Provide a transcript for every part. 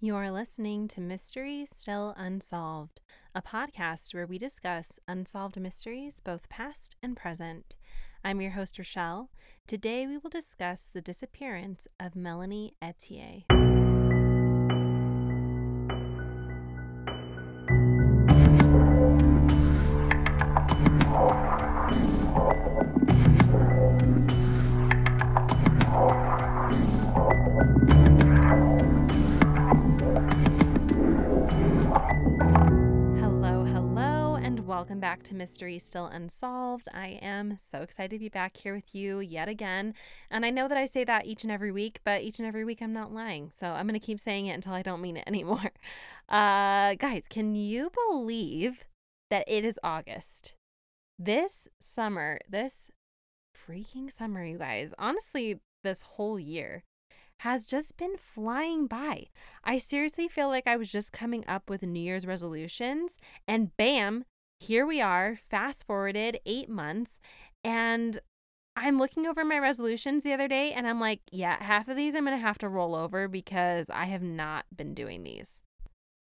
You're listening to Mystery Still Unsolved, a podcast where we discuss unsolved mysteries, both past and present. I'm your host, Rochelle. Today we will discuss the disappearance of Melanie Ethier. Welcome back to Mystery Still Unsolved. I am so excited to be back here with you yet again. And I know that I say that each and every week, but each and every week I'm not lying. So I'm going to keep saying it until I don't mean it anymore. Uh, guys, can you believe that it is August? This summer, this freaking summer, you guys, honestly, this whole year has just been flying by. I seriously feel like I was just coming up with New Year's resolutions, and bam, here we are, fast forwarded eight months, and I'm looking over my resolutions the other day, and I'm like, yeah, half of these I'm gonna have to roll over because I have not been doing these.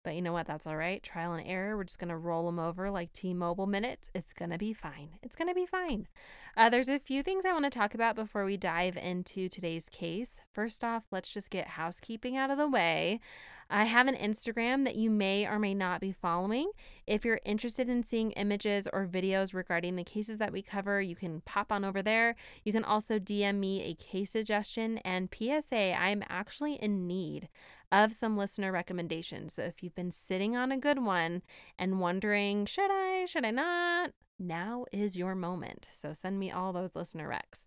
But you know what? That's all right. Trial and error. We're just going to roll them over like T Mobile minutes. It's going to be fine. It's going to be fine. Uh, there's a few things I want to talk about before we dive into today's case. First off, let's just get housekeeping out of the way. I have an Instagram that you may or may not be following. If you're interested in seeing images or videos regarding the cases that we cover, you can pop on over there. You can also DM me a case suggestion. And PSA, I'm actually in need of some listener recommendations. So if you've been sitting on a good one and wondering, should I, should I not? Now is your moment. So send me all those listener recs.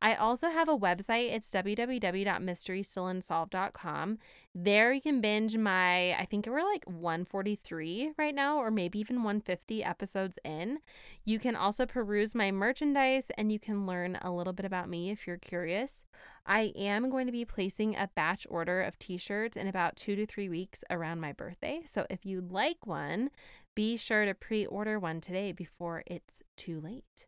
I also have a website. It's www.mysterystillunsolved.com. There you can binge my, I think we're like 143 right now, or maybe even 150 episodes in. You can also peruse my merchandise and you can learn a little bit about me if you're curious. I am going to be placing a batch order of t shirts in about two to three weeks around my birthday. So if you'd like one, be sure to pre order one today before it's too late.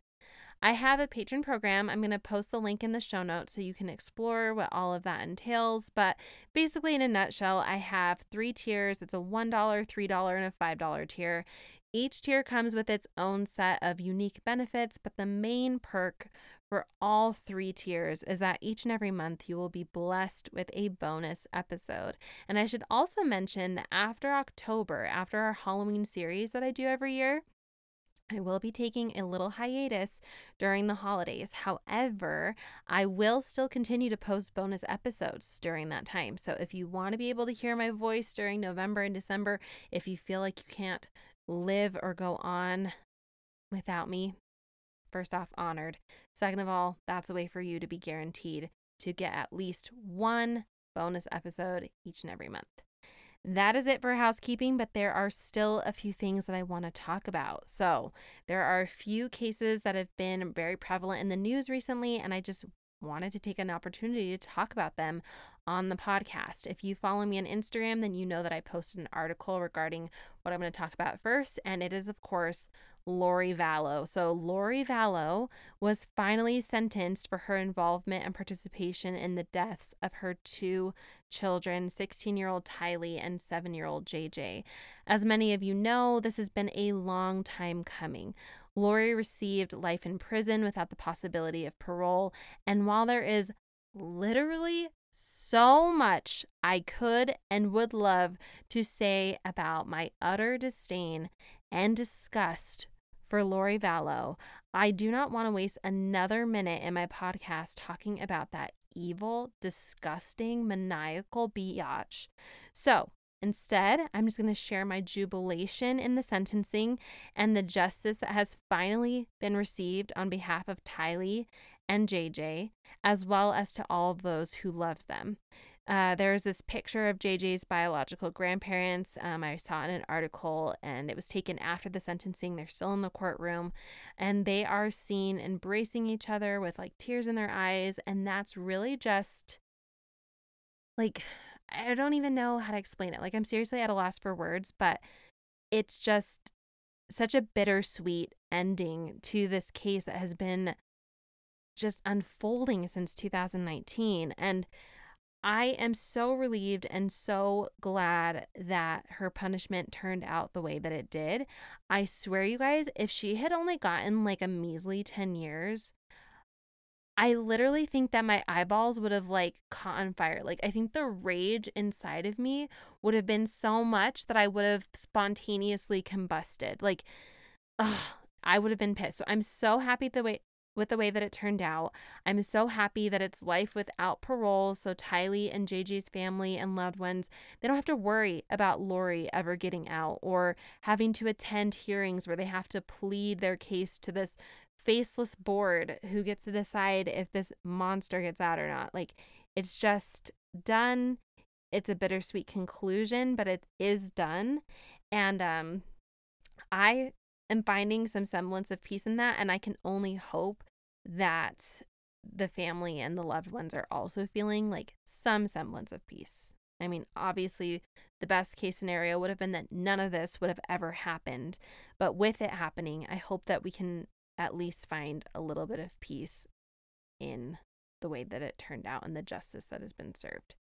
I have a patron program. I'm going to post the link in the show notes so you can explore what all of that entails. But basically, in a nutshell, I have three tiers it's a $1, $3, and a $5 tier. Each tier comes with its own set of unique benefits, but the main perk for all three tiers is that each and every month you will be blessed with a bonus episode. And I should also mention that after October, after our Halloween series that I do every year, I will be taking a little hiatus during the holidays. However, I will still continue to post bonus episodes during that time. So if you want to be able to hear my voice during November and December, if you feel like you can't live or go on without me, first off, honored. Second of all, that's a way for you to be guaranteed to get at least one bonus episode each and every month. That is it for housekeeping, but there are still a few things that I want to talk about. So, there are a few cases that have been very prevalent in the news recently, and I just wanted to take an opportunity to talk about them on the podcast. If you follow me on Instagram, then you know that I posted an article regarding what I'm going to talk about first, and it is, of course, Lori Vallow. So, Lori Vallow was finally sentenced for her involvement and participation in the deaths of her two children 16 year old Tylee and 7 year old JJ. As many of you know, this has been a long time coming. Lori received life in prison without the possibility of parole. And while there is literally so much I could and would love to say about my utter disdain and disgust for Lori Vallow, I do not want to waste another minute in my podcast talking about that evil, disgusting, maniacal biatch. So, Instead, I'm just going to share my jubilation in the sentencing and the justice that has finally been received on behalf of Tylee and JJ, as well as to all of those who loved them. Uh, there's this picture of JJ's biological grandparents. Um, I saw in an article, and it was taken after the sentencing. They're still in the courtroom, and they are seen embracing each other with like tears in their eyes. And that's really just like, I don't even know how to explain it. Like, I'm seriously at a loss for words, but it's just such a bittersweet ending to this case that has been just unfolding since 2019. And I am so relieved and so glad that her punishment turned out the way that it did. I swear, you guys, if she had only gotten like a measly 10 years, I literally think that my eyeballs would have like caught on fire. Like, I think the rage inside of me would have been so much that I would have spontaneously combusted. Like, ugh, I would have been pissed. So I'm so happy the way with the way that it turned out. I'm so happy that it's life without parole. So Tylee and JJ's family and loved ones, they don't have to worry about Lori ever getting out or having to attend hearings where they have to plead their case to this faceless board who gets to decide if this monster gets out or not. Like it's just done. It's a bittersweet conclusion, but it is done. And um I am finding some semblance of peace in that and I can only hope that the family and the loved ones are also feeling like some semblance of peace. I mean, obviously, the best case scenario would have been that none of this would have ever happened. But with it happening, I hope that we can at least find a little bit of peace in the way that it turned out and the justice that has been served.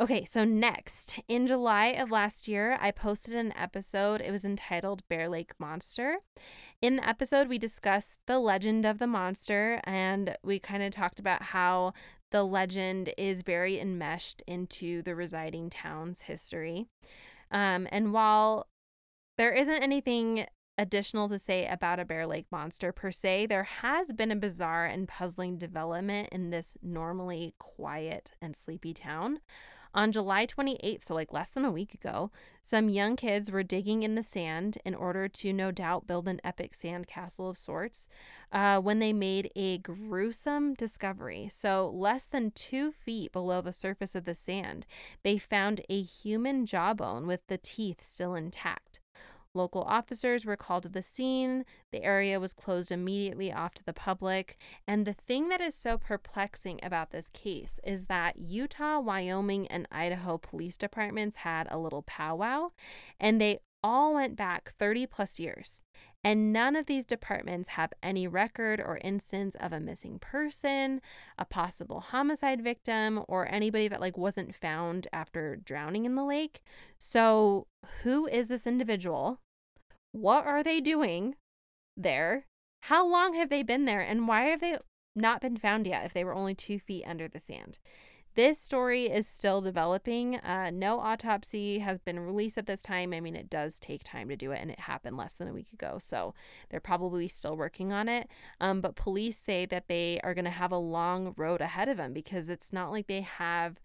Okay, so next, in July of last year, I posted an episode. It was entitled Bear Lake Monster. In the episode, we discussed the legend of the monster and we kind of talked about how the legend is very enmeshed into the residing town's history. Um, and while there isn't anything additional to say about a Bear Lake monster per se, there has been a bizarre and puzzling development in this normally quiet and sleepy town. On July 28th, so like less than a week ago, some young kids were digging in the sand in order to no doubt build an epic sand castle of sorts uh, when they made a gruesome discovery. So, less than two feet below the surface of the sand, they found a human jawbone with the teeth still intact. Local officers were called to the scene. The area was closed immediately off to the public. And the thing that is so perplexing about this case is that Utah, Wyoming, and Idaho police departments had a little powwow, and they all went back 30 plus years. And none of these departments have any record or instance of a missing person, a possible homicide victim, or anybody that like wasn't found after drowning in the lake. So, who is this individual? What are they doing there? How long have they been there? And why have they not been found yet if they were only two feet under the sand? This story is still developing. Uh, no autopsy has been released at this time. I mean, it does take time to do it, and it happened less than a week ago. So they're probably still working on it. Um, but police say that they are going to have a long road ahead of them because it's not like they have,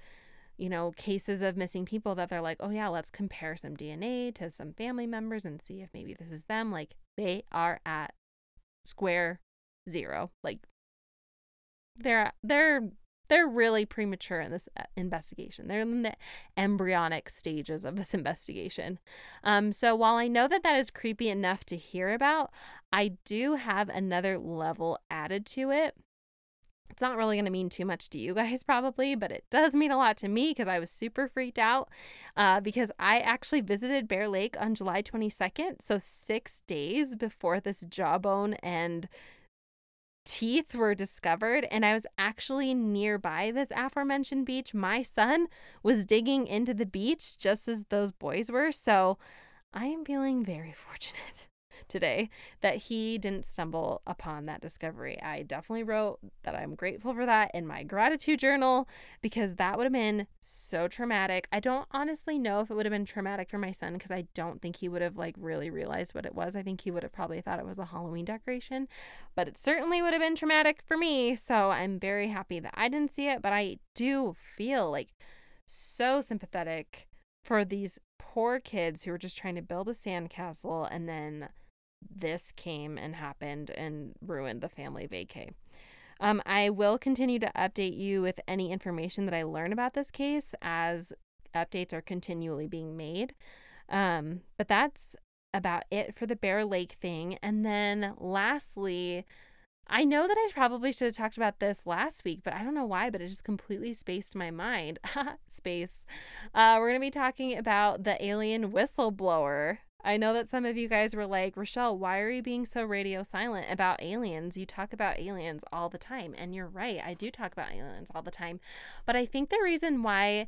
you know, cases of missing people that they're like, oh, yeah, let's compare some DNA to some family members and see if maybe this is them. Like they are at square zero. Like they're they're they're really premature in this uh, investigation. They're in the embryonic stages of this investigation. Um, so while I know that that is creepy enough to hear about, I do have another level added to it. It's not really going to mean too much to you guys, probably, but it does mean a lot to me because I was super freaked out uh, because I actually visited Bear Lake on July 22nd. So, six days before this jawbone and teeth were discovered and I was actually nearby this aforementioned beach. My son was digging into the beach just as those boys were. So I am feeling very fortunate today that he didn't stumble upon that discovery. I definitely wrote that I'm grateful for that in my gratitude journal because that would have been so traumatic. I don't honestly know if it would have been traumatic for my son because I don't think he would have like really realized what it was. I think he would have probably thought it was a Halloween decoration, but it certainly would have been traumatic for me. So I'm very happy that I didn't see it, but I do feel like so sympathetic for these poor kids who were just trying to build a sandcastle and then this came and happened and ruined the family vacay. Um, I will continue to update you with any information that I learn about this case as updates are continually being made. Um, but that's about it for the Bear Lake thing. And then lastly, I know that I probably should have talked about this last week, but I don't know why, but it just completely spaced my mind. Space. Uh, we're going to be talking about the alien whistleblower I know that some of you guys were like, Rochelle, why are you being so radio silent about aliens? You talk about aliens all the time. And you're right. I do talk about aliens all the time. But I think the reason why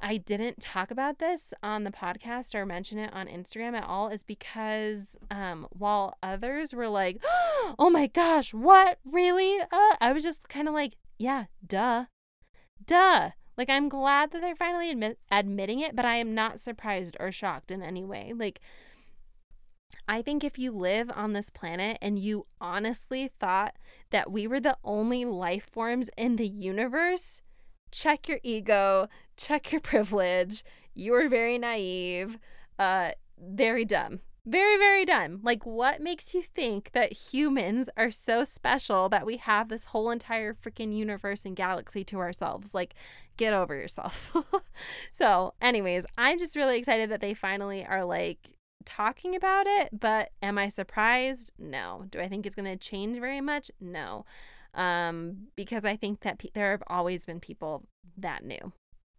I didn't talk about this on the podcast or mention it on Instagram at all is because um, while others were like, oh my gosh, what? Really? Uh, I was just kind of like, yeah, duh. Duh. Like, I'm glad that they're finally admit- admitting it, but I am not surprised or shocked in any way. Like, I think if you live on this planet and you honestly thought that we were the only life forms in the universe, check your ego, check your privilege. You are very naive, uh, very dumb. Very, very dumb. Like, what makes you think that humans are so special that we have this whole entire freaking universe and galaxy to ourselves? Like, get over yourself. so, anyways, I'm just really excited that they finally are like talking about it. But am I surprised? No. Do I think it's going to change very much? No um, because I think that pe- there have always been people that knew.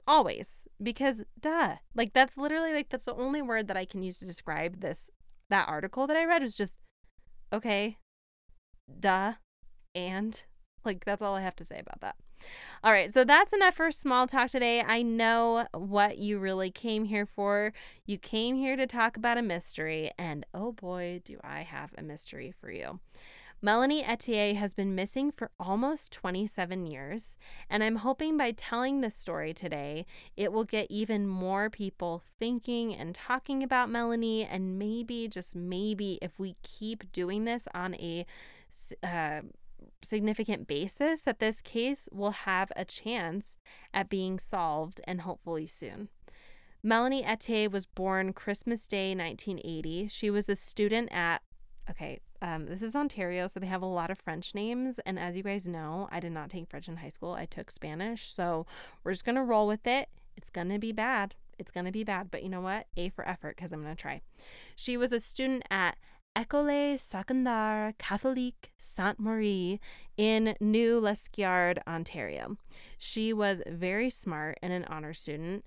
Always. Because, duh. Like, that's literally like, that's the only word that I can use to describe this, that article that I read was just, okay, duh, and like, that's all I have to say about that. All right, so that's enough for small talk today. I know what you really came here for. You came here to talk about a mystery, and oh boy, do I have a mystery for you. Melanie Ethier has been missing for almost 27 years, and I'm hoping by telling this story today, it will get even more people thinking and talking about Melanie. And maybe, just maybe, if we keep doing this on a uh, significant basis, that this case will have a chance at being solved and hopefully soon. Melanie Ethier was born Christmas Day 1980. She was a student at okay, um, this is Ontario, so they have a lot of French names. And as you guys know, I did not take French in high school, I took Spanish. So we're just going to roll with it. It's going to be bad. It's going to be bad. But you know what? A for effort because I'm going to try. She was a student at École Secondaire Catholique Sainte Marie in New Liskeard, Ontario. She was very smart and an honor student.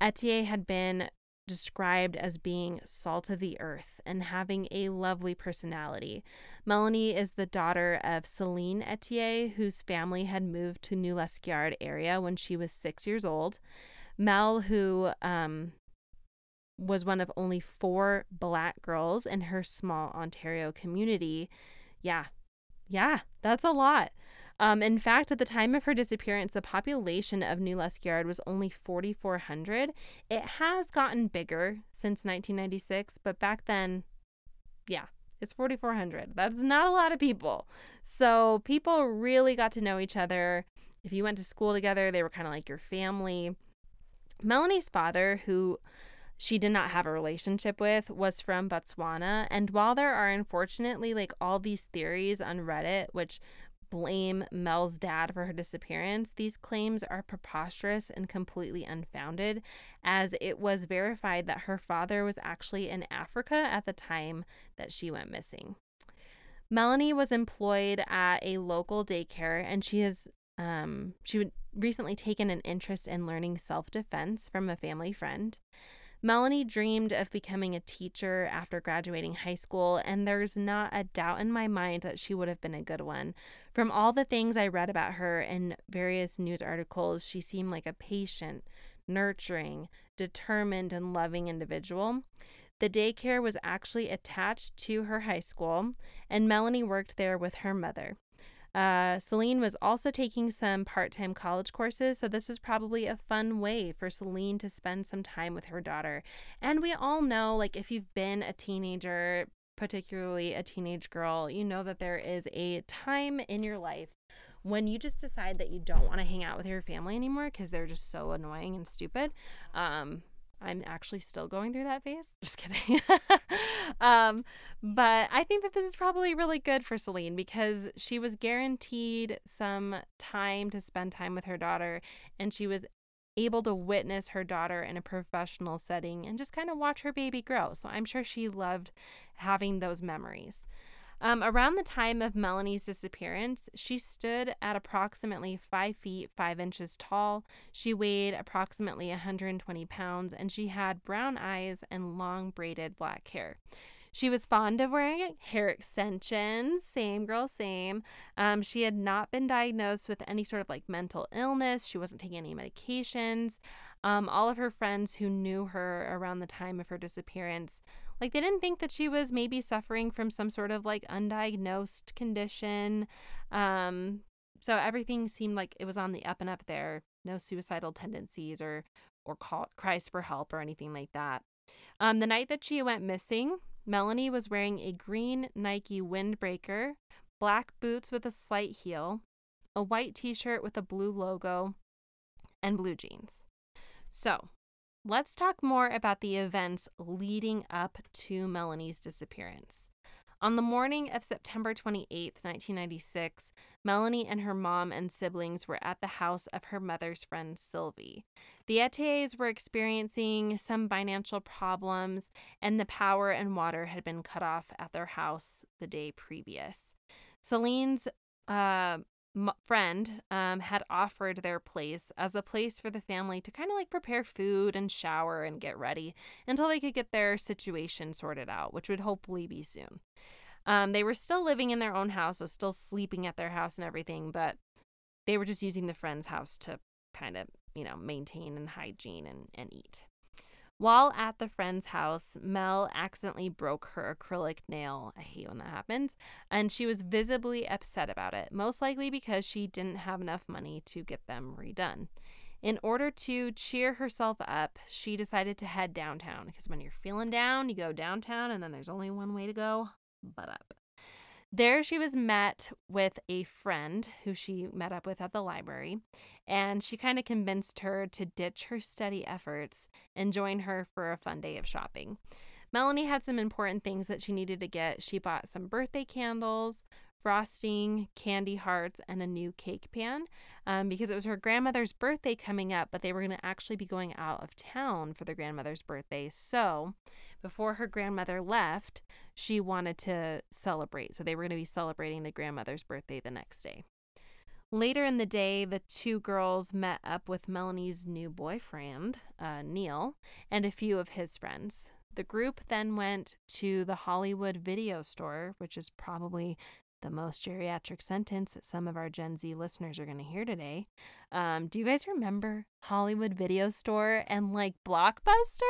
Ethier had been described as being salt of the earth and having a lovely personality. Melanie is the daughter of Celine Ethier, whose family had moved to New Liskeard area when she was six years old. Mel, who um, was one of only four black girls in her small Ontario community. Yeah, yeah, that's a lot. Um, in fact, at the time of her disappearance, the population of New Liskeard was only 4,400. It has gotten bigger since 1996, but back then, yeah, it's 4,400. That's not a lot of people. So people really got to know each other. If you went to school together, they were kind of like your family. Melanie's father, who she did not have a relationship with was from Botswana. And while there are unfortunately like all these theories on Reddit, which blame Mel's dad for her disappearance, these claims are preposterous and completely unfounded, as it was verified that her father was actually in Africa at the time that she went missing. Melanie was employed at a local daycare and she has um, she recently taken an interest in learning self defense from a family friend. Melanie dreamed of becoming a teacher after graduating high school, and there's not a doubt in my mind that she would have been a good one. From all the things I read about her in various news articles, she seemed like a patient, nurturing, determined, and loving individual. The daycare was actually attached to her high school, and Melanie worked there with her mother. Uh, Celine was also taking some part time college courses, so this was probably a fun way for Celine to spend some time with her daughter. And we all know, like, if you've been a teenager, particularly a teenage girl, you know that there is a time in your life when you just decide that you don't want to hang out with your family anymore because they're just so annoying and stupid. Um, I'm actually still going through that phase. Just kidding. um, but I think that this is probably really good for Celine because she was guaranteed some time to spend time with her daughter and she was able to witness her daughter in a professional setting and just kind of watch her baby grow. So I'm sure she loved having those memories. Um, around the time of Melanie's disappearance, she stood at approximately five feet five inches tall. She weighed approximately 120 pounds, and she had brown eyes and long braided black hair. She was fond of wearing hair extensions. Same girl, same. Um, she had not been diagnosed with any sort of like mental illness. She wasn't taking any medications. Um, all of her friends who knew her around the time of her disappearance, like they didn't think that she was maybe suffering from some sort of like undiagnosed condition. Um, so everything seemed like it was on the up and up there. No suicidal tendencies or or call, cries for help or anything like that. Um, the night that she went missing, Melanie was wearing a green Nike windbreaker, black boots with a slight heel, a white t shirt with a blue logo, and blue jeans. So, let's talk more about the events leading up to Melanie's disappearance. On the morning of September 28, 1996, Melanie and her mom and siblings were at the house of her mother's friend Sylvie. The Ethiers were experiencing some financial problems, and the power and water had been cut off at their house the day previous. Celine's uh, m- friend um, had offered their place as a place for the family to kind of like prepare food and shower and get ready until they could get their situation sorted out, which would hopefully be soon. Um, they were still living in their own house, so still sleeping at their house and everything, but they were just using the friend's house to kind of, you know, maintain and hygiene and, and eat. While at the friend's house, Mel accidentally broke her acrylic nail. I hate when that happens. And she was visibly upset about it, most likely because she didn't have enough money to get them redone. In order to cheer herself up, she decided to head downtown because when you're feeling down, you go downtown and then there's only one way to go butt up. There, she was met with a friend who she met up with at the library, and she kind of convinced her to ditch her study efforts and join her for a fun day of shopping. Melanie had some important things that she needed to get. She bought some birthday candles, frosting, candy hearts, and a new cake pan um, because it was her grandmother's birthday coming up, but they were going to actually be going out of town for their grandmother's birthday. So before her grandmother left, she wanted to celebrate. So they were going to be celebrating the grandmother's birthday the next day. Later in the day, the two girls met up with Melanie's new boyfriend, uh, Neil, and a few of his friends. The group then went to the Hollywood video store, which is probably the most geriatric sentence that some of our Gen Z listeners are going to hear today. Um, do you guys remember Hollywood video store and like Blockbuster?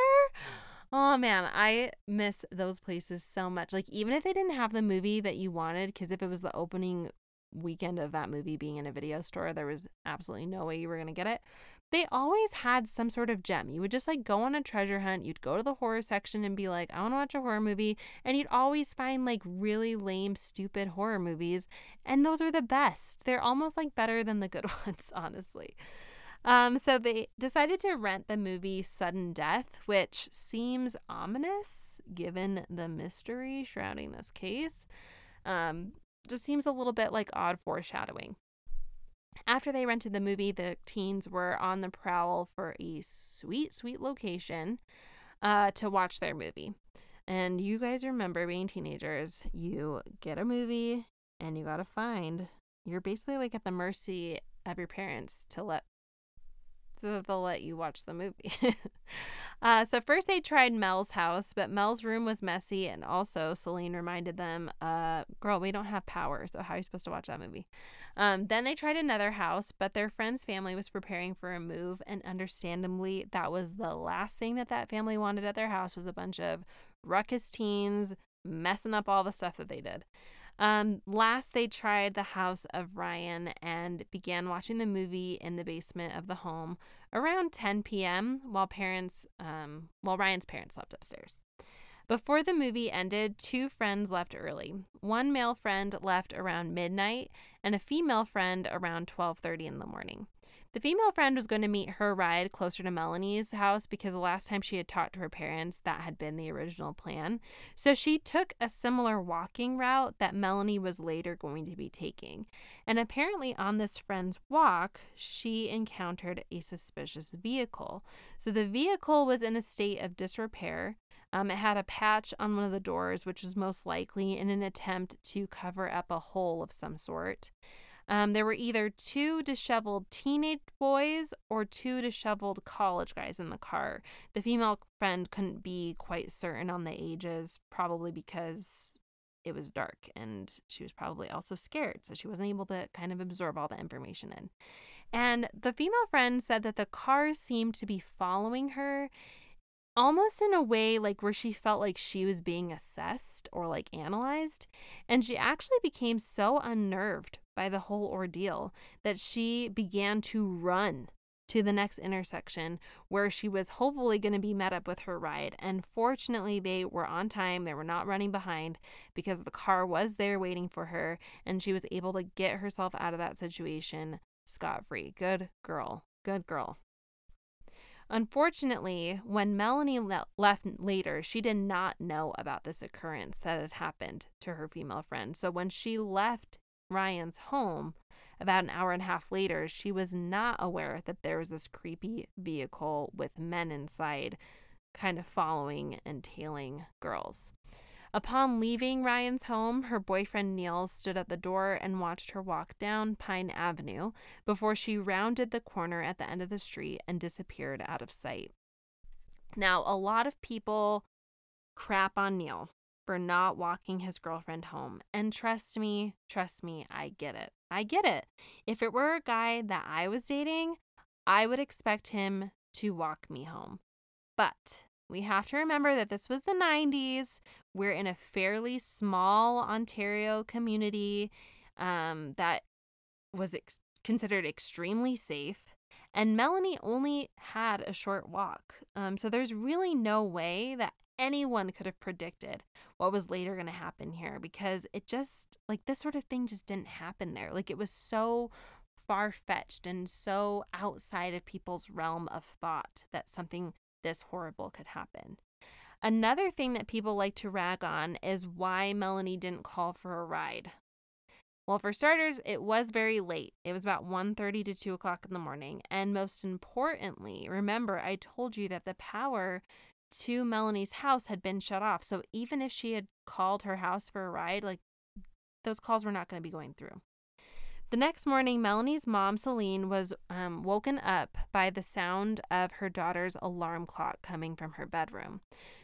Oh man, I miss those places so much. Like, even if they didn't have the movie that you wanted, because if it was the opening weekend of that movie being in a video store, there was absolutely no way you were going to get it. They always had some sort of gem. You would just like go on a treasure hunt. You'd go to the horror section and be like, I want to watch a horror movie. And you'd always find like really lame, stupid horror movies. And those are the best. They're almost like better than the good ones, honestly. Um, so they decided to rent the movie Sudden Death, which seems ominous given the mystery surrounding this case. Um, just seems a little bit like odd foreshadowing. After they rented the movie, the teens were on the prowl for a sweet, sweet location uh, to watch their movie. And you guys remember being teenagers, you get a movie and you gotta find, you're basically like at the mercy of your parents to let so they'll let you watch the movie. uh, so first they tried Mel's house, but Mel's room was messy, and also Celine reminded them, uh, "Girl, we don't have power, so how are you supposed to watch that movie?" Um, then they tried another house, but their friend's family was preparing for a move, and understandably, that was the last thing that that family wanted at their house was a bunch of ruckus teens messing up all the stuff that they did. Um, last, they tried the house of Ryan and began watching the movie in the basement of the home around 10 p.m. while parents, um, while Ryan's parents slept upstairs. Before the movie ended, two friends left early. One male friend left around midnight, and a female friend around 12:30 in the morning. The female friend was going to meet her ride closer to Melanie's house because the last time she had talked to her parents, that had been the original plan. So she took a similar walking route that Melanie was later going to be taking. And apparently, on this friend's walk, she encountered a suspicious vehicle. So the vehicle was in a state of disrepair. Um, it had a patch on one of the doors, which was most likely in an attempt to cover up a hole of some sort. Um, there were either two disheveled teenage boys or two disheveled college guys in the car. The female friend couldn't be quite certain on the ages, probably because it was dark and she was probably also scared. So she wasn't able to kind of absorb all the information in. And the female friend said that the car seemed to be following her almost in a way like where she felt like she was being assessed or like analyzed. And she actually became so unnerved by the whole ordeal that she began to run to the next intersection where she was hopefully going to be met up with her ride. And fortunately, they were on time. They were not running behind because the car was there waiting for her, and she was able to get herself out of that situation scot free. Good girl. Good girl. Unfortunately, when Melanie le- left later, she did not know about this occurrence that had happened to her female friend. So when she left Ryan's home about an hour and a half later, she was not aware that there was this creepy vehicle with men inside kind of following and tailing girls. Upon leaving Ryan's home, her boyfriend Neil stood at the door and watched her walk down Pine Avenue before she rounded the corner at the end of the street and disappeared out of sight. Now, a lot of people crap on Neil for not walking his girlfriend home. And trust me, trust me, I get it. I get it. If it were a guy that I was dating, I would expect him to walk me home. But we have to remember that this was the 90s. We're in a fairly small Ontario community um, that was ex- considered extremely safe. And Melanie only had a short walk. Um, so there's really no way that anyone could have predicted what was later going to happen here because it just, like, this sort of thing just didn't happen there. Like, it was so far fetched and so outside of people's realm of thought that something this horrible could happen. Another thing that people like to rag on is why Melanie didn't call for a ride. Well, for starters, it was very late. It was about 1.30 to 2 o'clock in the morning. And most importantly, remember, I told you that the power to Melanie's house had been shut off. So even if she had called her house for a ride, like those calls were not going to be going through. The next morning, Melanie's mom, Celine, was um, woken up by the sound of her daughter's alarm clock coming from her bedroom.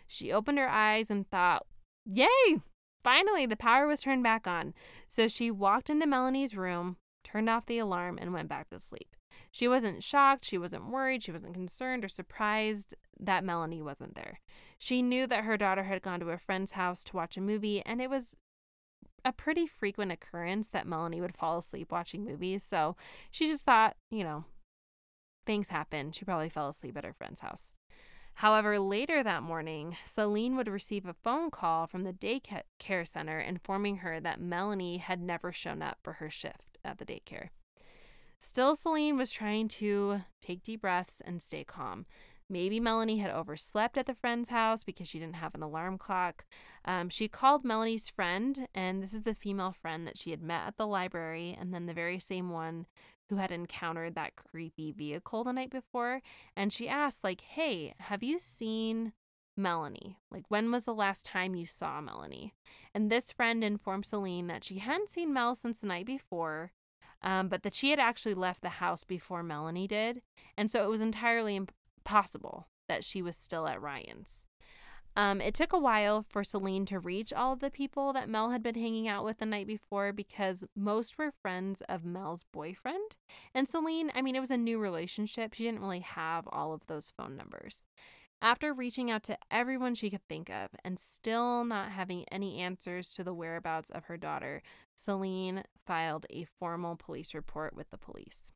She opened her eyes and thought, Yay! Finally, the power was turned back on. So she walked into Melanie's room, turned off the alarm, and went back to sleep. She wasn't shocked, she wasn't worried, she wasn't concerned or surprised that Melanie wasn't there. She knew that her daughter had gone to a friend's house to watch a movie, and it was a pretty frequent occurrence that Melanie would fall asleep watching movies. So she just thought, you know, things happen. She probably fell asleep at her friend's house. However, later that morning, Celine would receive a phone call from the daycare center informing her that Melanie had never shown up for her shift at the daycare. Still, Celine was trying to take deep breaths and stay calm. Maybe Melanie had overslept at the friend's house because she didn't have an alarm clock. Um, she called Melanie's friend, and this is the female friend that she had met at the library, and then the very same one who had encountered that creepy vehicle the night before. And she asked, like, hey, have you seen Melanie? Like, when was the last time you saw Melanie? And this friend informed Celine that she hadn't seen Mel since the night before, um, but that she had actually left the house before Melanie did. And so it was entirely possible that she was still at Ryan's. Um, it took a while for Celine to reach all of the people that Mel had been hanging out with the night before because most were friends of Mel's boyfriend. And Celine, I mean, it was a new relationship. She didn't really have all of those phone numbers. After reaching out to everyone she could think of and still not having any answers to the whereabouts of her daughter, Celine filed a formal police report with the police.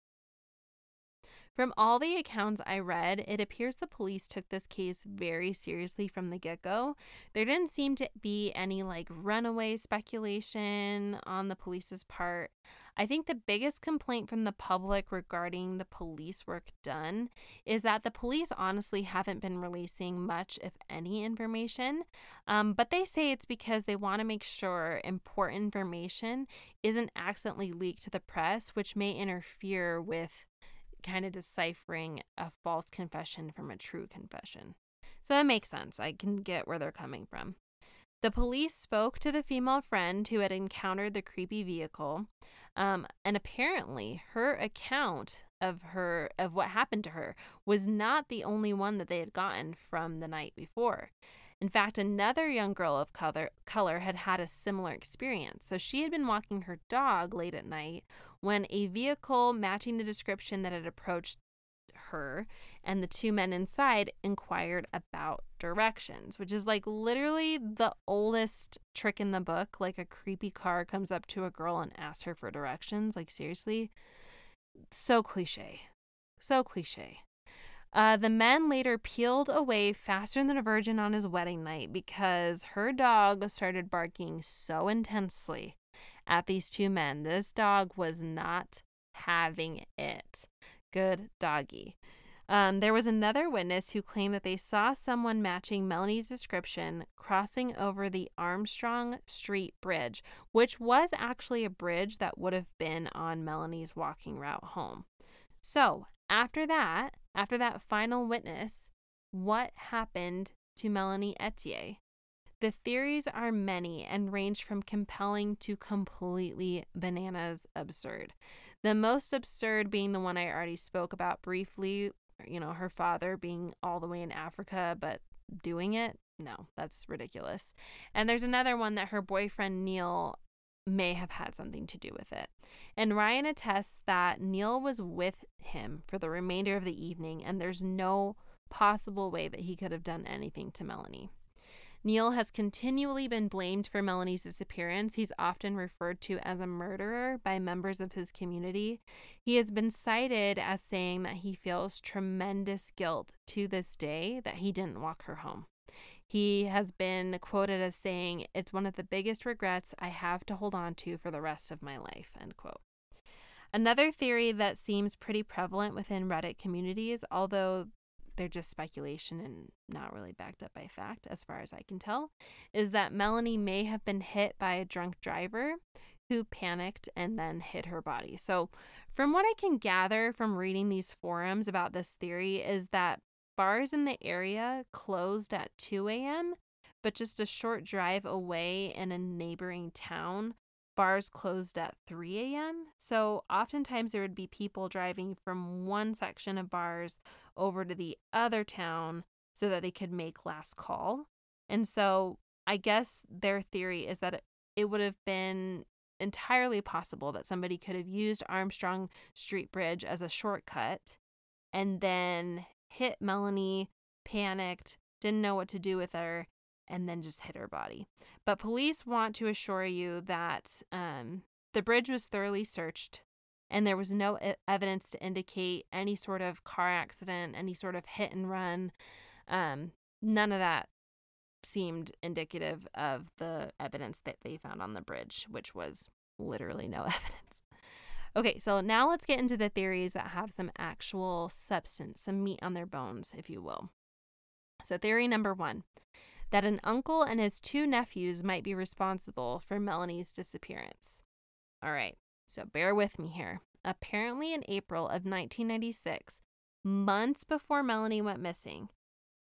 From all the accounts I read, it appears the police took this case very seriously from the get go. There didn't seem to be any like runaway speculation on the police's part. I think the biggest complaint from the public regarding the police work done is that the police honestly haven't been releasing much, if any, information. Um, but they say it's because they want to make sure important information isn't accidentally leaked to the press, which may interfere with kind of deciphering a false confession from a true confession. So that makes sense. I can get where they're coming from. The police spoke to the female friend who had encountered the creepy vehicle. Um, and apparently, her account of her of what happened to her was not the only one that they had gotten from the night before. In fact, another young girl of color, color had had a similar experience. So she had been walking her dog late at night when a vehicle matching the description that had approached her and the two men inside inquired about directions, which is like literally the oldest trick in the book. Like a creepy car comes up to a girl and asks her for directions. Like, seriously? So cliche. So cliche. Uh, the men later peeled away faster than a virgin on his wedding night because her dog started barking so intensely at these two men. This dog was not having it. Good doggy. Um, there was another witness who claimed that they saw someone matching Melanie's description crossing over the Armstrong Street Bridge, which was actually a bridge that would have been on Melanie's walking route home. So, after that, after that final witness, what happened to Melanie Ethier? The theories are many and range from compelling to completely bananas absurd. The most absurd being the one I already spoke about briefly, you know, her father being all the way in Africa, but doing it. No, that's ridiculous. And there's another one that her boyfriend Neil may have had something to do with it. And Ryan attests that Neil was with him for the remainder of the evening, and there's no possible way that he could have done anything to Melanie. Neil has continually been blamed for Melanie's disappearance. He's often referred to as a murderer by members of his community. He has been cited as saying that he feels tremendous guilt to this day that he didn't walk her home. He has been quoted as saying, It's one of the biggest regrets I have to hold on to for the rest of my life. End quote. Another theory that seems pretty prevalent within Reddit communities, although they're just speculation and not really backed up by fact, as far as I can tell, is that Melanie may have been hit by a drunk driver who panicked and then hit her body. So, from what I can gather from reading these forums about this theory, is that bars in the area closed at 2 a.m., but just a short drive away in a neighboring town bars closed at 3 a.m. So oftentimes there would be people driving from one section of bars over to the other town so that they could make last call. And so I guess their theory is that it would have been entirely possible that somebody could have used Armstrong Street Bridge as a shortcut and then hit Melanie, panicked, didn't know what to do with her, and then just hit her body. But police want to assure you that um, the bridge was thoroughly searched and there was no evidence to indicate any sort of car accident, any sort of hit and run. Um, none of that seemed indicative of the evidence that they found on the bridge, which was literally no evidence. Okay, so now let's get into the theories that have some actual substance, some meat on their bones, if you will. So, theory number one that an uncle and his two nephews might be responsible for Melanie's disappearance. All right, so bear with me here. Apparently, in April of 1996, months before Melanie went missing,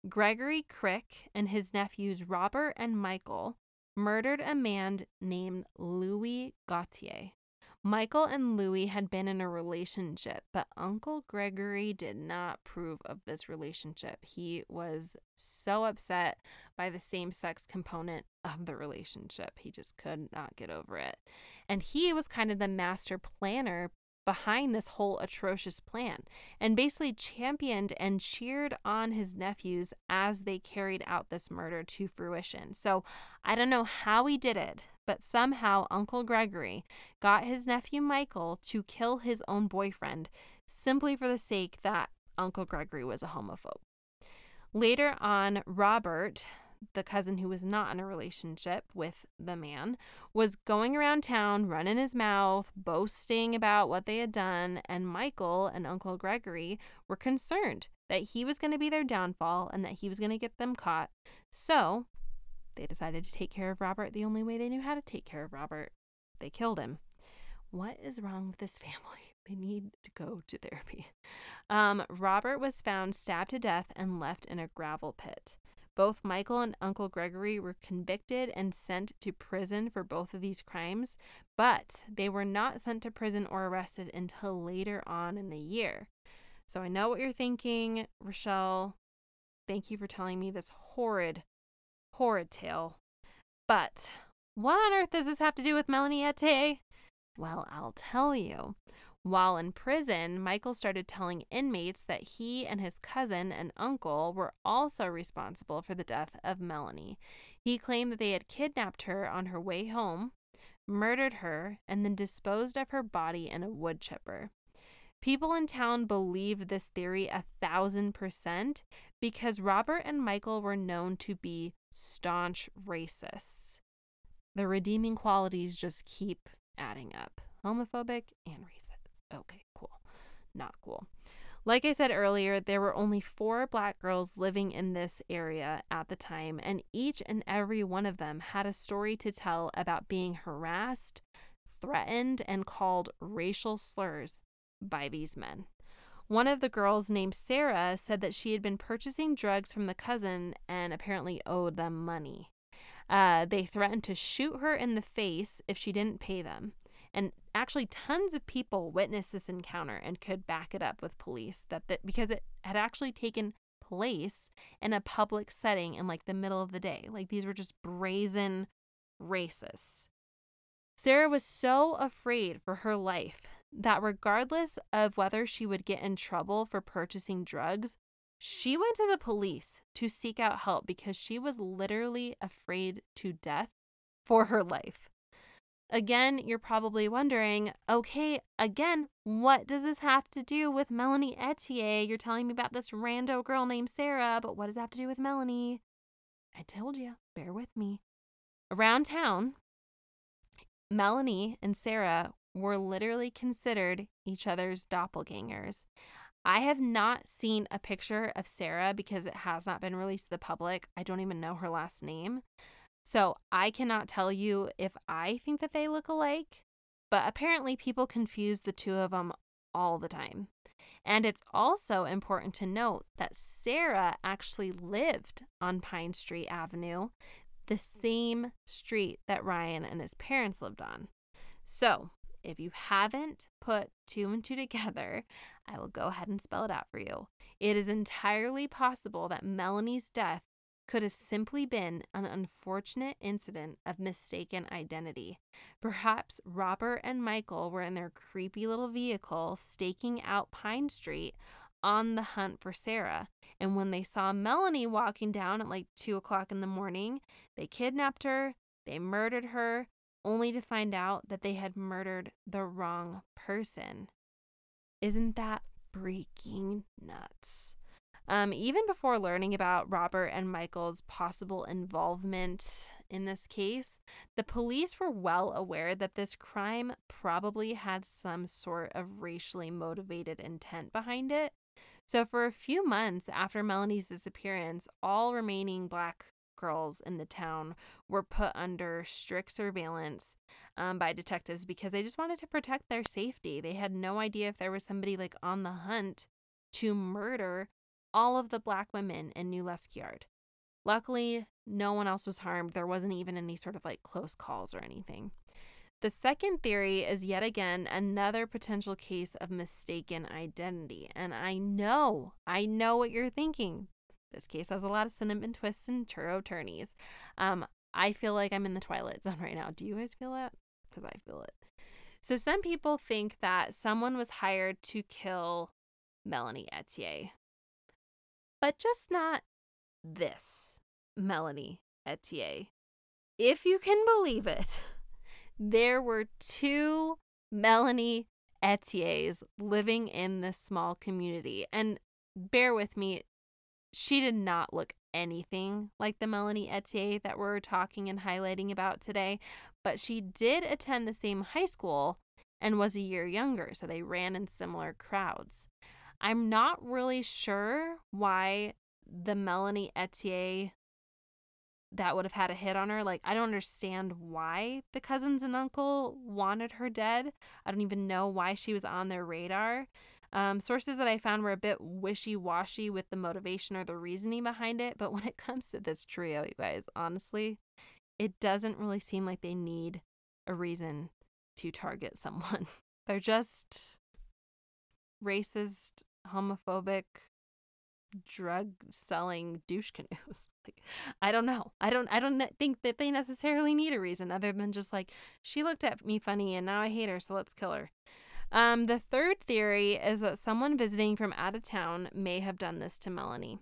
Gregory Crick and his nephews Robert and Michael murdered a man named Louis Gautier. Michael and Louis had been in a relationship, but Uncle Gregory did not approve of this relationship. He was so upset by the same sex component of the relationship. He just could not get over it. And he was kind of the master planner behind this whole atrocious plan and basically championed and cheered on his nephews as they carried out this murder to fruition. So I don't know how he did it, but somehow Uncle Gregory got his nephew Michael to kill his own boyfriend simply for the sake that Uncle Gregory was a homophobe. Later on, Robert, the cousin who was not in a relationship with the man, was going around town running his mouth, boasting about what they had done, and Michael and Uncle Gregory were concerned that he was going to be their downfall and that he was going to get them caught. So they decided to take care of Robert the only way they knew how to take care of Robert. They killed him. What is wrong with this family? They need to go to therapy. Um, Robert was found stabbed to death and left in a gravel pit. Both Michael and Uncle Gregory were convicted and sent to prison for both of these crimes, but they were not sent to prison or arrested until later on in the year. So I know what you're thinking, Rochelle. Thank you for telling me this horrid, horrid tale. But what on earth does this have to do with Melanie Ethier? Well, I'll tell you. While in prison, Michael started telling inmates that he and his cousin and uncle were also responsible for the death of Melanie. He claimed that they had kidnapped her on her way home, murdered her, and then disposed of her body in a wood chipper. People in town believed this theory a thousand percent because Robert and Michael were known to be staunch racists. The redeeming qualities just keep adding up homophobic and racist. Okay, cool. Not cool. Like I said earlier, there were only four black girls living in this area at the time, and each and every one of them had a story to tell about being harassed, threatened, and called racial slurs by these men. One of the girls, named Sarah, said that she had been purchasing drugs from the cousin and apparently owed them money. Uh, they threatened to shoot her in the face if she didn't pay them. And actually, tons of people witnessed this encounter and could back it up with police that, that because it had actually taken place in a public setting in like the middle of the day. Like these were just brazen racists. Sarah was so afraid for her life that regardless of whether she would get in trouble for purchasing drugs, she went to the police to seek out help because she was literally afraid to death for her life. Again, you're probably wondering, okay, again, what does this have to do with Melanie Ethier? You're telling me about this rando girl named Sarah, but what does that have to do with Melanie? I told you, bear with me. Around town, Melanie and Sarah were literally considered each other's doppelgangers. I have not seen a picture of Sarah because it has not been released to the public. I don't even know her last name. So I cannot tell you if I think that they look alike, but apparently people confuse the two of them all the time. And it's also important to note that Sarah actually lived on Pine Street Avenue, the same street that Ryan and his parents lived on. So, if you haven't put two and two together, I will go ahead and spell it out for you. It is entirely possible that Melanie's death could have simply been an unfortunate incident of mistaken identity. Perhaps Robert and Michael were in their creepy little vehicle staking out Pine Street on the hunt for Sarah. And when they saw Melanie walking down at like two o'clock in the morning, they kidnapped her, they murdered her, only to find out that they had murdered the wrong person. Isn't that freaking nuts? Um, even before learning about Robert and Michael's possible involvement in this case, the police were well aware that this crime probably had some sort of racially motivated intent behind it. So, for a few months after Melanie's disappearance, all remaining black girls in the town were put under strict surveillance um, by detectives because they just wanted to protect their safety. They had no idea if there was somebody like on the hunt to murder all of the black women in New Liskeard. Luckily, no one else was harmed. There wasn't even any sort of like close calls or anything. The second theory is yet again another potential case of mistaken identity. And I know, I know what you're thinking. This case has a lot of cinnamon twists and churro turnies. Um, I feel like I'm in the twilight zone right now. Do you guys feel that? Because I feel it. So some people think that someone was hired to kill Melanie Ethier but just not this Melanie Ethier. If you can believe it, there were two Melanie Ethiers living in this small community. And bear with me, she did not look anything like the Melanie Ethier that we're talking and highlighting about today, but she did attend the same high school and was a year younger, so they ran in similar crowds. I'm not really sure why the Melanie Ethier that would have had a hit on her. Like, I don't understand why the cousins and uncle wanted her dead. I don't even know why she was on their radar. Um, sources that I found were a bit wishy washy with the motivation or the reasoning behind it. But when it comes to this trio, you guys, honestly, it doesn't really seem like they need a reason to target someone. They're just racist, homophobic, drug selling douche canoes. Like I don't know. I don't I don't think that they necessarily need a reason other than just like she looked at me funny and now I hate her, so let's kill her. Um, the third theory is that someone visiting from out of town may have done this to Melanie.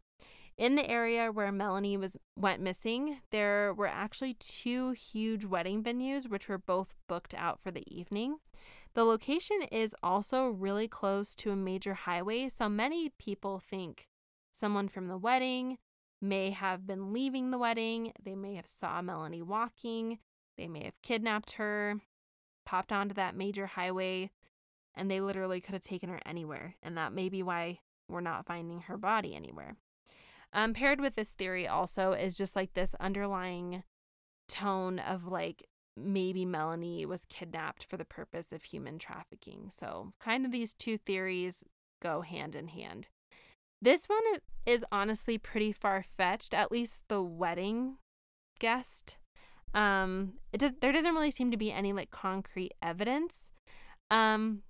In the area where Melanie was went missing, there were actually two huge wedding venues which were both booked out for the evening. The location is also really close to a major highway, so many people think someone from the wedding may have been leaving the wedding. They may have saw Melanie walking. They may have kidnapped her, popped onto that major highway, and they literally could have taken her anywhere. And that may be why we're not finding her body anywhere. Um, paired with this theory also is just like this underlying tone of like maybe Melanie was kidnapped for the purpose of human trafficking. So, kind of these two theories go hand in hand. This one is honestly pretty far fetched, at least the wedding guest. Um, it does, there doesn't really seem to be any like concrete evidence. Um,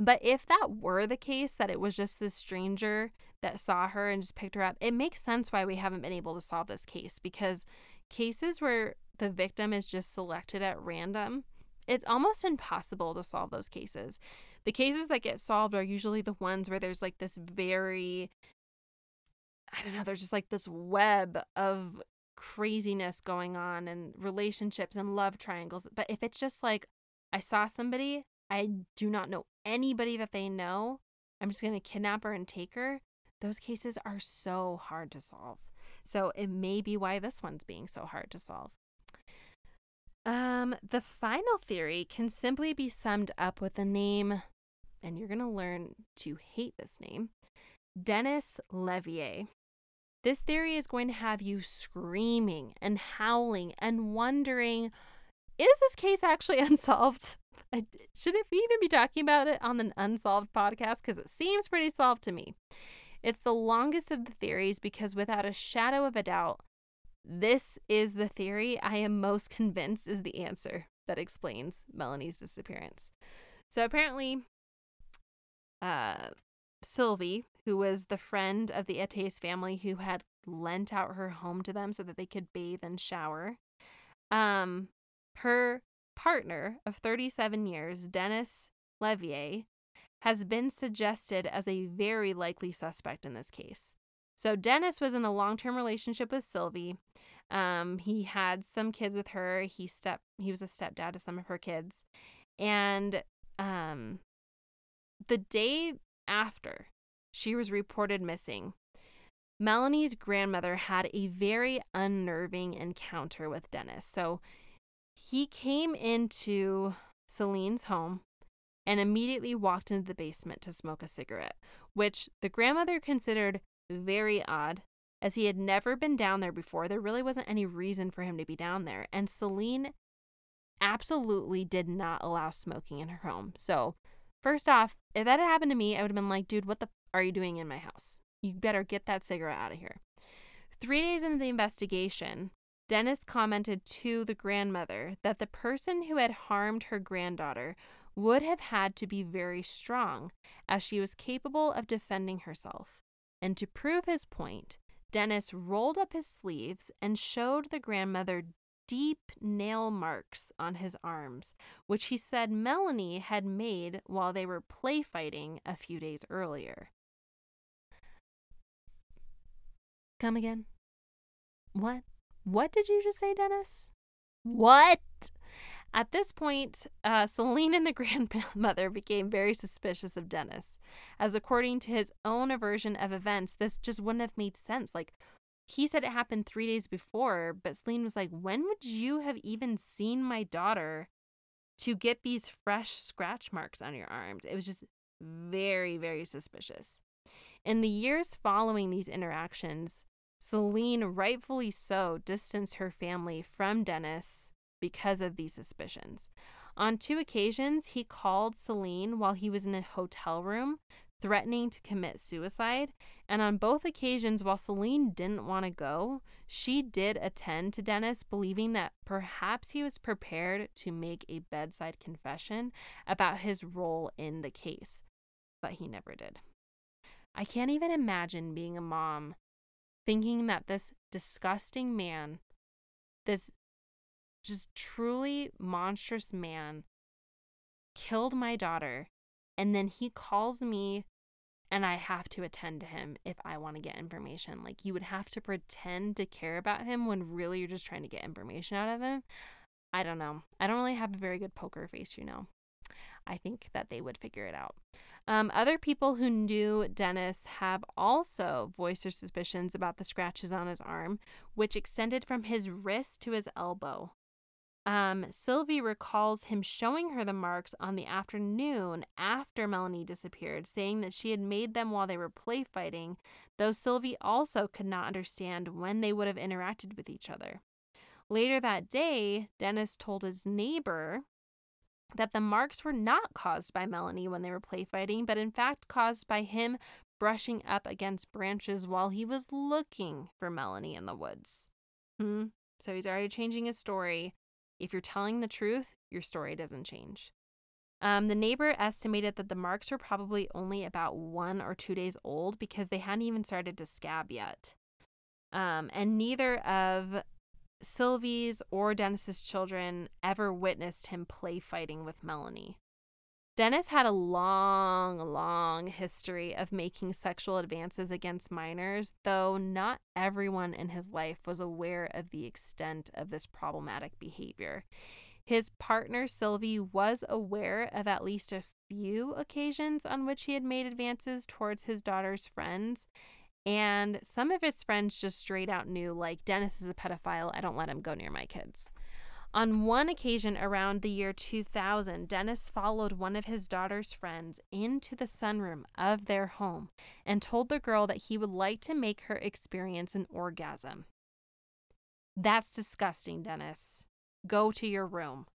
but if that were the case, that it was just this stranger that saw her and just picked her up, it makes sense why we haven't been able to solve this case because cases where the victim is just selected at random, it's almost impossible to solve those cases. The cases that get solved are usually the ones where there's like this very, I don't know, there's just like this web of craziness going on and relationships and love triangles. But if it's just like, I saw somebody, I do not know anybody that they know, I'm just going to kidnap her and take her, those cases are so hard to solve. So it may be why this one's being so hard to solve. Um, the final theory can simply be summed up with the name, and you're going to learn to hate this name Dennis Levier. This theory is going to have you screaming and howling and wondering is this case actually unsolved? Should we even be talking about it on an unsolved podcast? Because it seems pretty solved to me. It's the longest of the theories because, without a shadow of a doubt, this is the theory I am most convinced is the answer that explains Melanie's disappearance. So apparently, uh, Sylvie, who was the friend of the Ethiers family who had lent out her home to them so that they could bathe and shower, um, her partner of 37 years, Dennis Levier, has been suggested as a very likely suspect in this case. So Dennis was in a long-term relationship with Sylvie. Um, he had some kids with her. He step he was a stepdad to some of her kids. And um, the day after she was reported missing, Melanie's grandmother had a very unnerving encounter with Dennis. So he came into Celine's home and immediately walked into the basement to smoke a cigarette, which the grandmother considered very odd as he had never been down there before. There really wasn't any reason for him to be down there. And Celine absolutely did not allow smoking in her home. So, first off, if that had happened to me, I would have been like, dude, what the f- are you doing in my house? You better get that cigarette out of here. Three days into the investigation, Dennis commented to the grandmother that the person who had harmed her granddaughter would have had to be very strong, as she was capable of defending herself. And to prove his point, Dennis rolled up his sleeves and showed the grandmother deep nail marks on his arms, which he said Melanie had made while they were play fighting a few days earlier. Come again? What? What did you just say, Dennis? What? At this point, uh, Celine and the grandmother became very suspicious of Dennis, as according to his own version of events, this just wouldn't have made sense. Like, he said it happened three days before, but Celine was like, When would you have even seen my daughter to get these fresh scratch marks on your arms? It was just very, very suspicious. In the years following these interactions, Celine, rightfully so, distanced her family from Dennis because of these suspicions. On two occasions, he called Celine while he was in a hotel room, threatening to commit suicide. And on both occasions, while Celine didn't want to go, she did attend to Dennis, believing that perhaps he was prepared to make a bedside confession about his role in the case. But he never did. I can't even imagine being a mom thinking that this disgusting man, this just truly monstrous man, killed my daughter. And then he calls me and I have to attend to him if I want to get information. Like you would have to pretend to care about him when really you're just trying to get information out of him. I don't know. I don't really have a very good poker face, you know. I think that they would figure it out. Um, other people who knew Dennis have also voiced their suspicions about the scratches on his arm, which extended from his wrist to his elbow. Um, Sylvie recalls him showing her the marks on the afternoon after Melanie disappeared, saying that she had made them while they were play fighting, though Sylvie also could not understand when they would have interacted with each other. Later that day, Dennis told his neighbor that the marks were not caused by Melanie when they were play fighting, but in fact caused by him brushing up against branches while he was looking for Melanie in the woods. Hmm. So he's already changing his story. If you're telling the truth, your story doesn't change. Um, the neighbor estimated that the marks were probably only about one or two days old because they hadn't even started to scab yet. Um, and neither of Sylvie's or Dennis's children ever witnessed him play fighting with Melanie. Dennis had a long, long history of making sexual advances against minors, though not everyone in his life was aware of the extent of this problematic behavior. His partner, Sylvie, was aware of at least a few occasions on which he had made advances towards his daughter's friends, and some of his friends just straight out knew, like, Dennis is a pedophile. I don't let him go near my kids. On one occasion around the year 2000, Dennis followed one of his daughter's friends into the sunroom of their home and told the girl that he would like to make her experience an orgasm. That's disgusting, Dennis. Go to your room.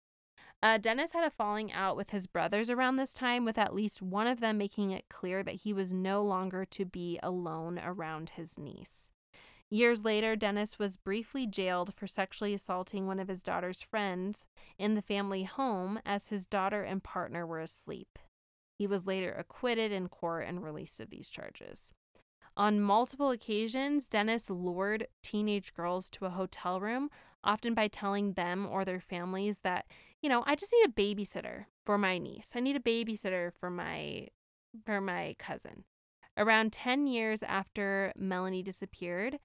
Uh, Dennis had a falling out with his brothers around this time, with at least one of them making it clear that he was no longer to be alone around his niece. Years later, Dennis was briefly jailed for sexually assaulting one of his daughter's friends in the family home as his daughter and partner were asleep. He was later acquitted in court and released of these charges. On multiple occasions, Dennis lured teenage girls to a hotel room, often by telling them or their families that you know, I just need a babysitter for my niece. I need a babysitter for my for my cousin. Around 10 years after Melanie disappeared,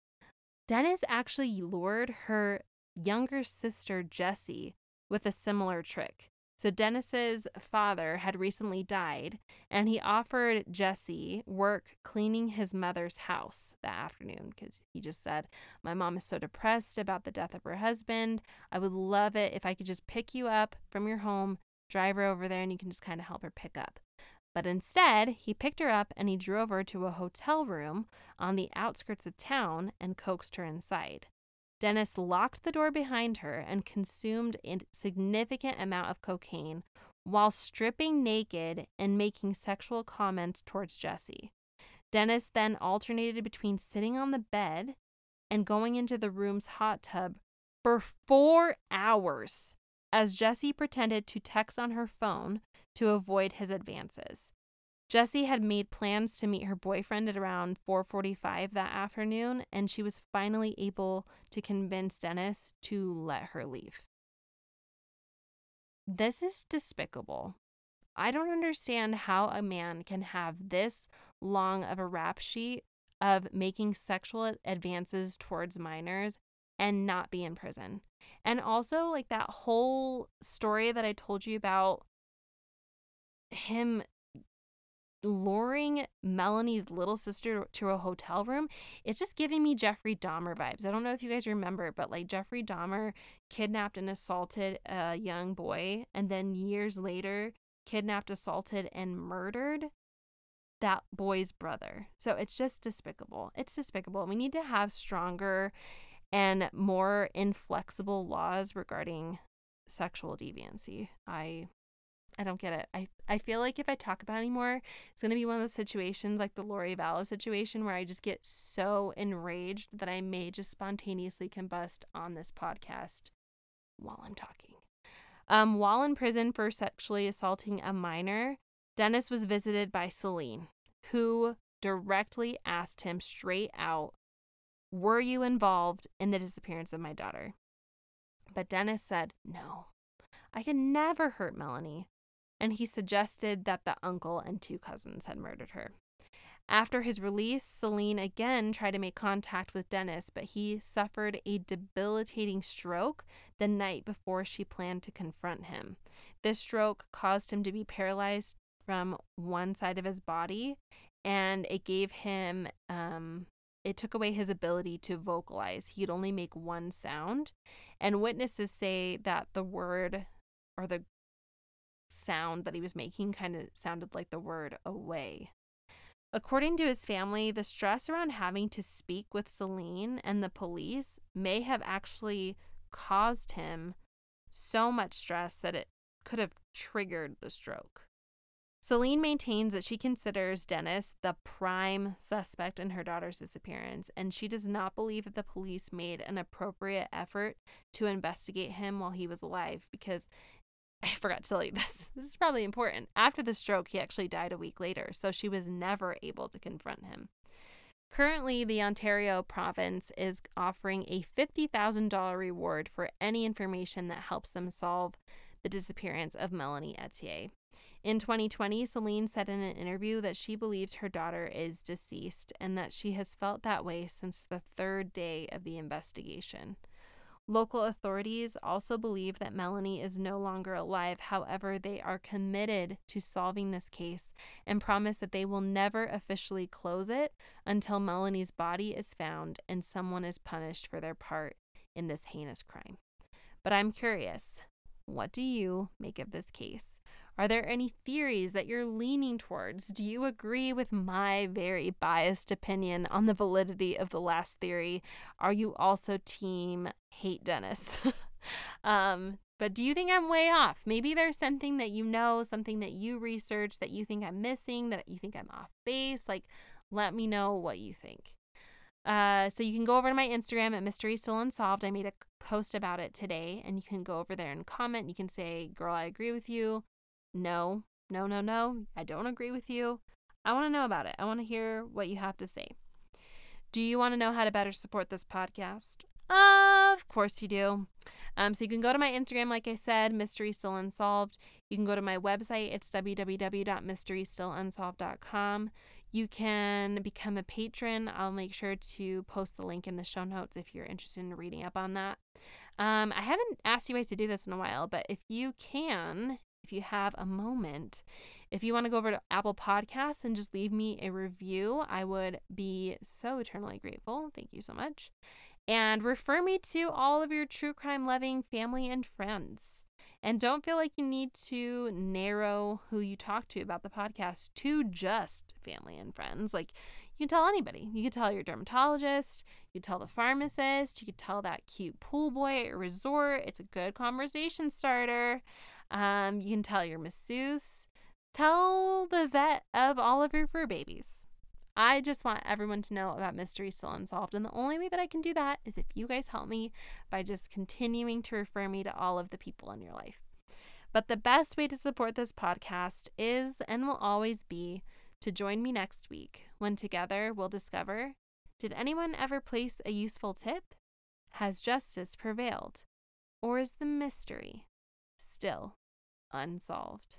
Dennis actually lured her younger sister Jessie with a similar trick. So Dennis's father had recently died, and he offered Jesse work cleaning his mother's house that afternoon because he just said, "My mom is so depressed about the death of her husband. I would love it if I could just pick you up from your home, drive her over there, and you can just kind of help her pick up." But instead, he picked her up and he drove her to a hotel room on the outskirts of town and coaxed her inside. Dennis locked the door behind her and consumed a significant amount of cocaine while stripping naked and making sexual comments towards Jesse. Dennis then alternated between sitting on the bed and going into the room's hot tub for four hours as Jesse pretended to text on her phone to avoid his advances. Jessie had made plans to meet her boyfriend at around 4:45 that afternoon and she was finally able to convince Dennis to let her leave. This is despicable. I don't understand how a man can have this long of a rap sheet of making sexual advances towards minors and not be in prison. And also, like that whole story that I told you about him luring Melanie's little sister to a hotel room, it's just giving me Jeffrey Dahmer vibes. I don't know if you guys remember, but like Jeffrey Dahmer kidnapped and assaulted a young boy, and then years later, kidnapped, assaulted, and murdered that boy's brother. So it's just despicable. It's despicable. We need to have stronger and more inflexible laws regarding sexual deviancy. I I don't get it. I, I feel like if I talk about it anymore, it's going to be one of those situations like the Lori Vallow situation where I just get so enraged that I may just spontaneously combust on this podcast while I'm talking. Um, while in prison for sexually assaulting a minor, Dennis was visited by Celine, who directly asked him straight out, Were you involved in the disappearance of my daughter? But Dennis said, No, I could never hurt Melanie. And he suggested that the uncle and two cousins had murdered her. After his release, Celine again tried to make contact with Dennis, but he suffered a debilitating stroke the night before she planned to confront him. This stroke caused him to be paralyzed from one side of his body, and it gave him, um, it took away his ability to vocalize. He'd only make one sound. And witnesses say that the word or the sound that he was making kind of sounded like the word away. According to his family, the stress around having to speak with Celine and the police may have actually caused him so much stress that it could have triggered the stroke. Celine maintains that she considers Dennis the prime suspect in her daughter's disappearance, and she does not believe that the police made an appropriate effort to investigate him while he was alive because I forgot to tell you this. This is probably important. After the stroke, he actually died a week later, so she was never able to confront him. Currently, the Ontario province is offering a $50,000 reward for any information that helps them solve the disappearance of Melanie Ethier. In 2020, Celine said in an interview that she believes her daughter is deceased and that she has felt that way since the third day of the investigation. Local authorities also believe that Melanie is no longer alive. However, they are committed to solving this case and promise that they will never officially close it until Melanie's body is found and someone is punished for their part in this heinous crime. But I'm curious what do you make of this case? Are there any theories that you're leaning towards? Do you agree with my very biased opinion on the validity of the last theory? Are you also team hate Dennis? um, but do you think I'm way off? Maybe there's something that you know, something that you research that you think I'm missing, that you think I'm off base. Like, let me know what you think. Uh, so you can go over to my Instagram at Mystery Still Unsolved. I made a post about it today, and you can go over there and comment. You can say, "Girl, I agree with you." No, no, no, no, I don't agree with you. I want to know about it. I want to hear what you have to say. Do you want to know how to better support this podcast? Of course you do. Um, so you can go to my Instagram, like I said, Mystery Still Unsolved. You can go to my website, it's www.mysterystillunsolved.com. You can become a patron. I'll make sure to post the link in the show notes if you're interested in reading up on that. Um, I haven't asked you guys to do this in a while, but if you can, if you have a moment, if you want to go over to Apple Podcasts and just leave me a review, I would be so eternally grateful. Thank you so much. And refer me to all of your true crime loving family and friends. And don't feel like you need to narrow who you talk to about the podcast to just family and friends. Like, you can tell anybody. You can tell your dermatologist, you can tell the pharmacist, you can tell that cute pool boy at a resort. It's a good conversation starter. Um, you can tell your masseuse. Tell the vet of all of your fur babies. I just want everyone to know about Mystery Still Unsolved. And the only way that I can do that is if you guys help me by just continuing to refer me to all of the people in your life. But the best way to support this podcast is and will always be to join me next week when together we'll discover did anyone ever place a useful tip? Has justice prevailed? Or is the mystery still unsolved.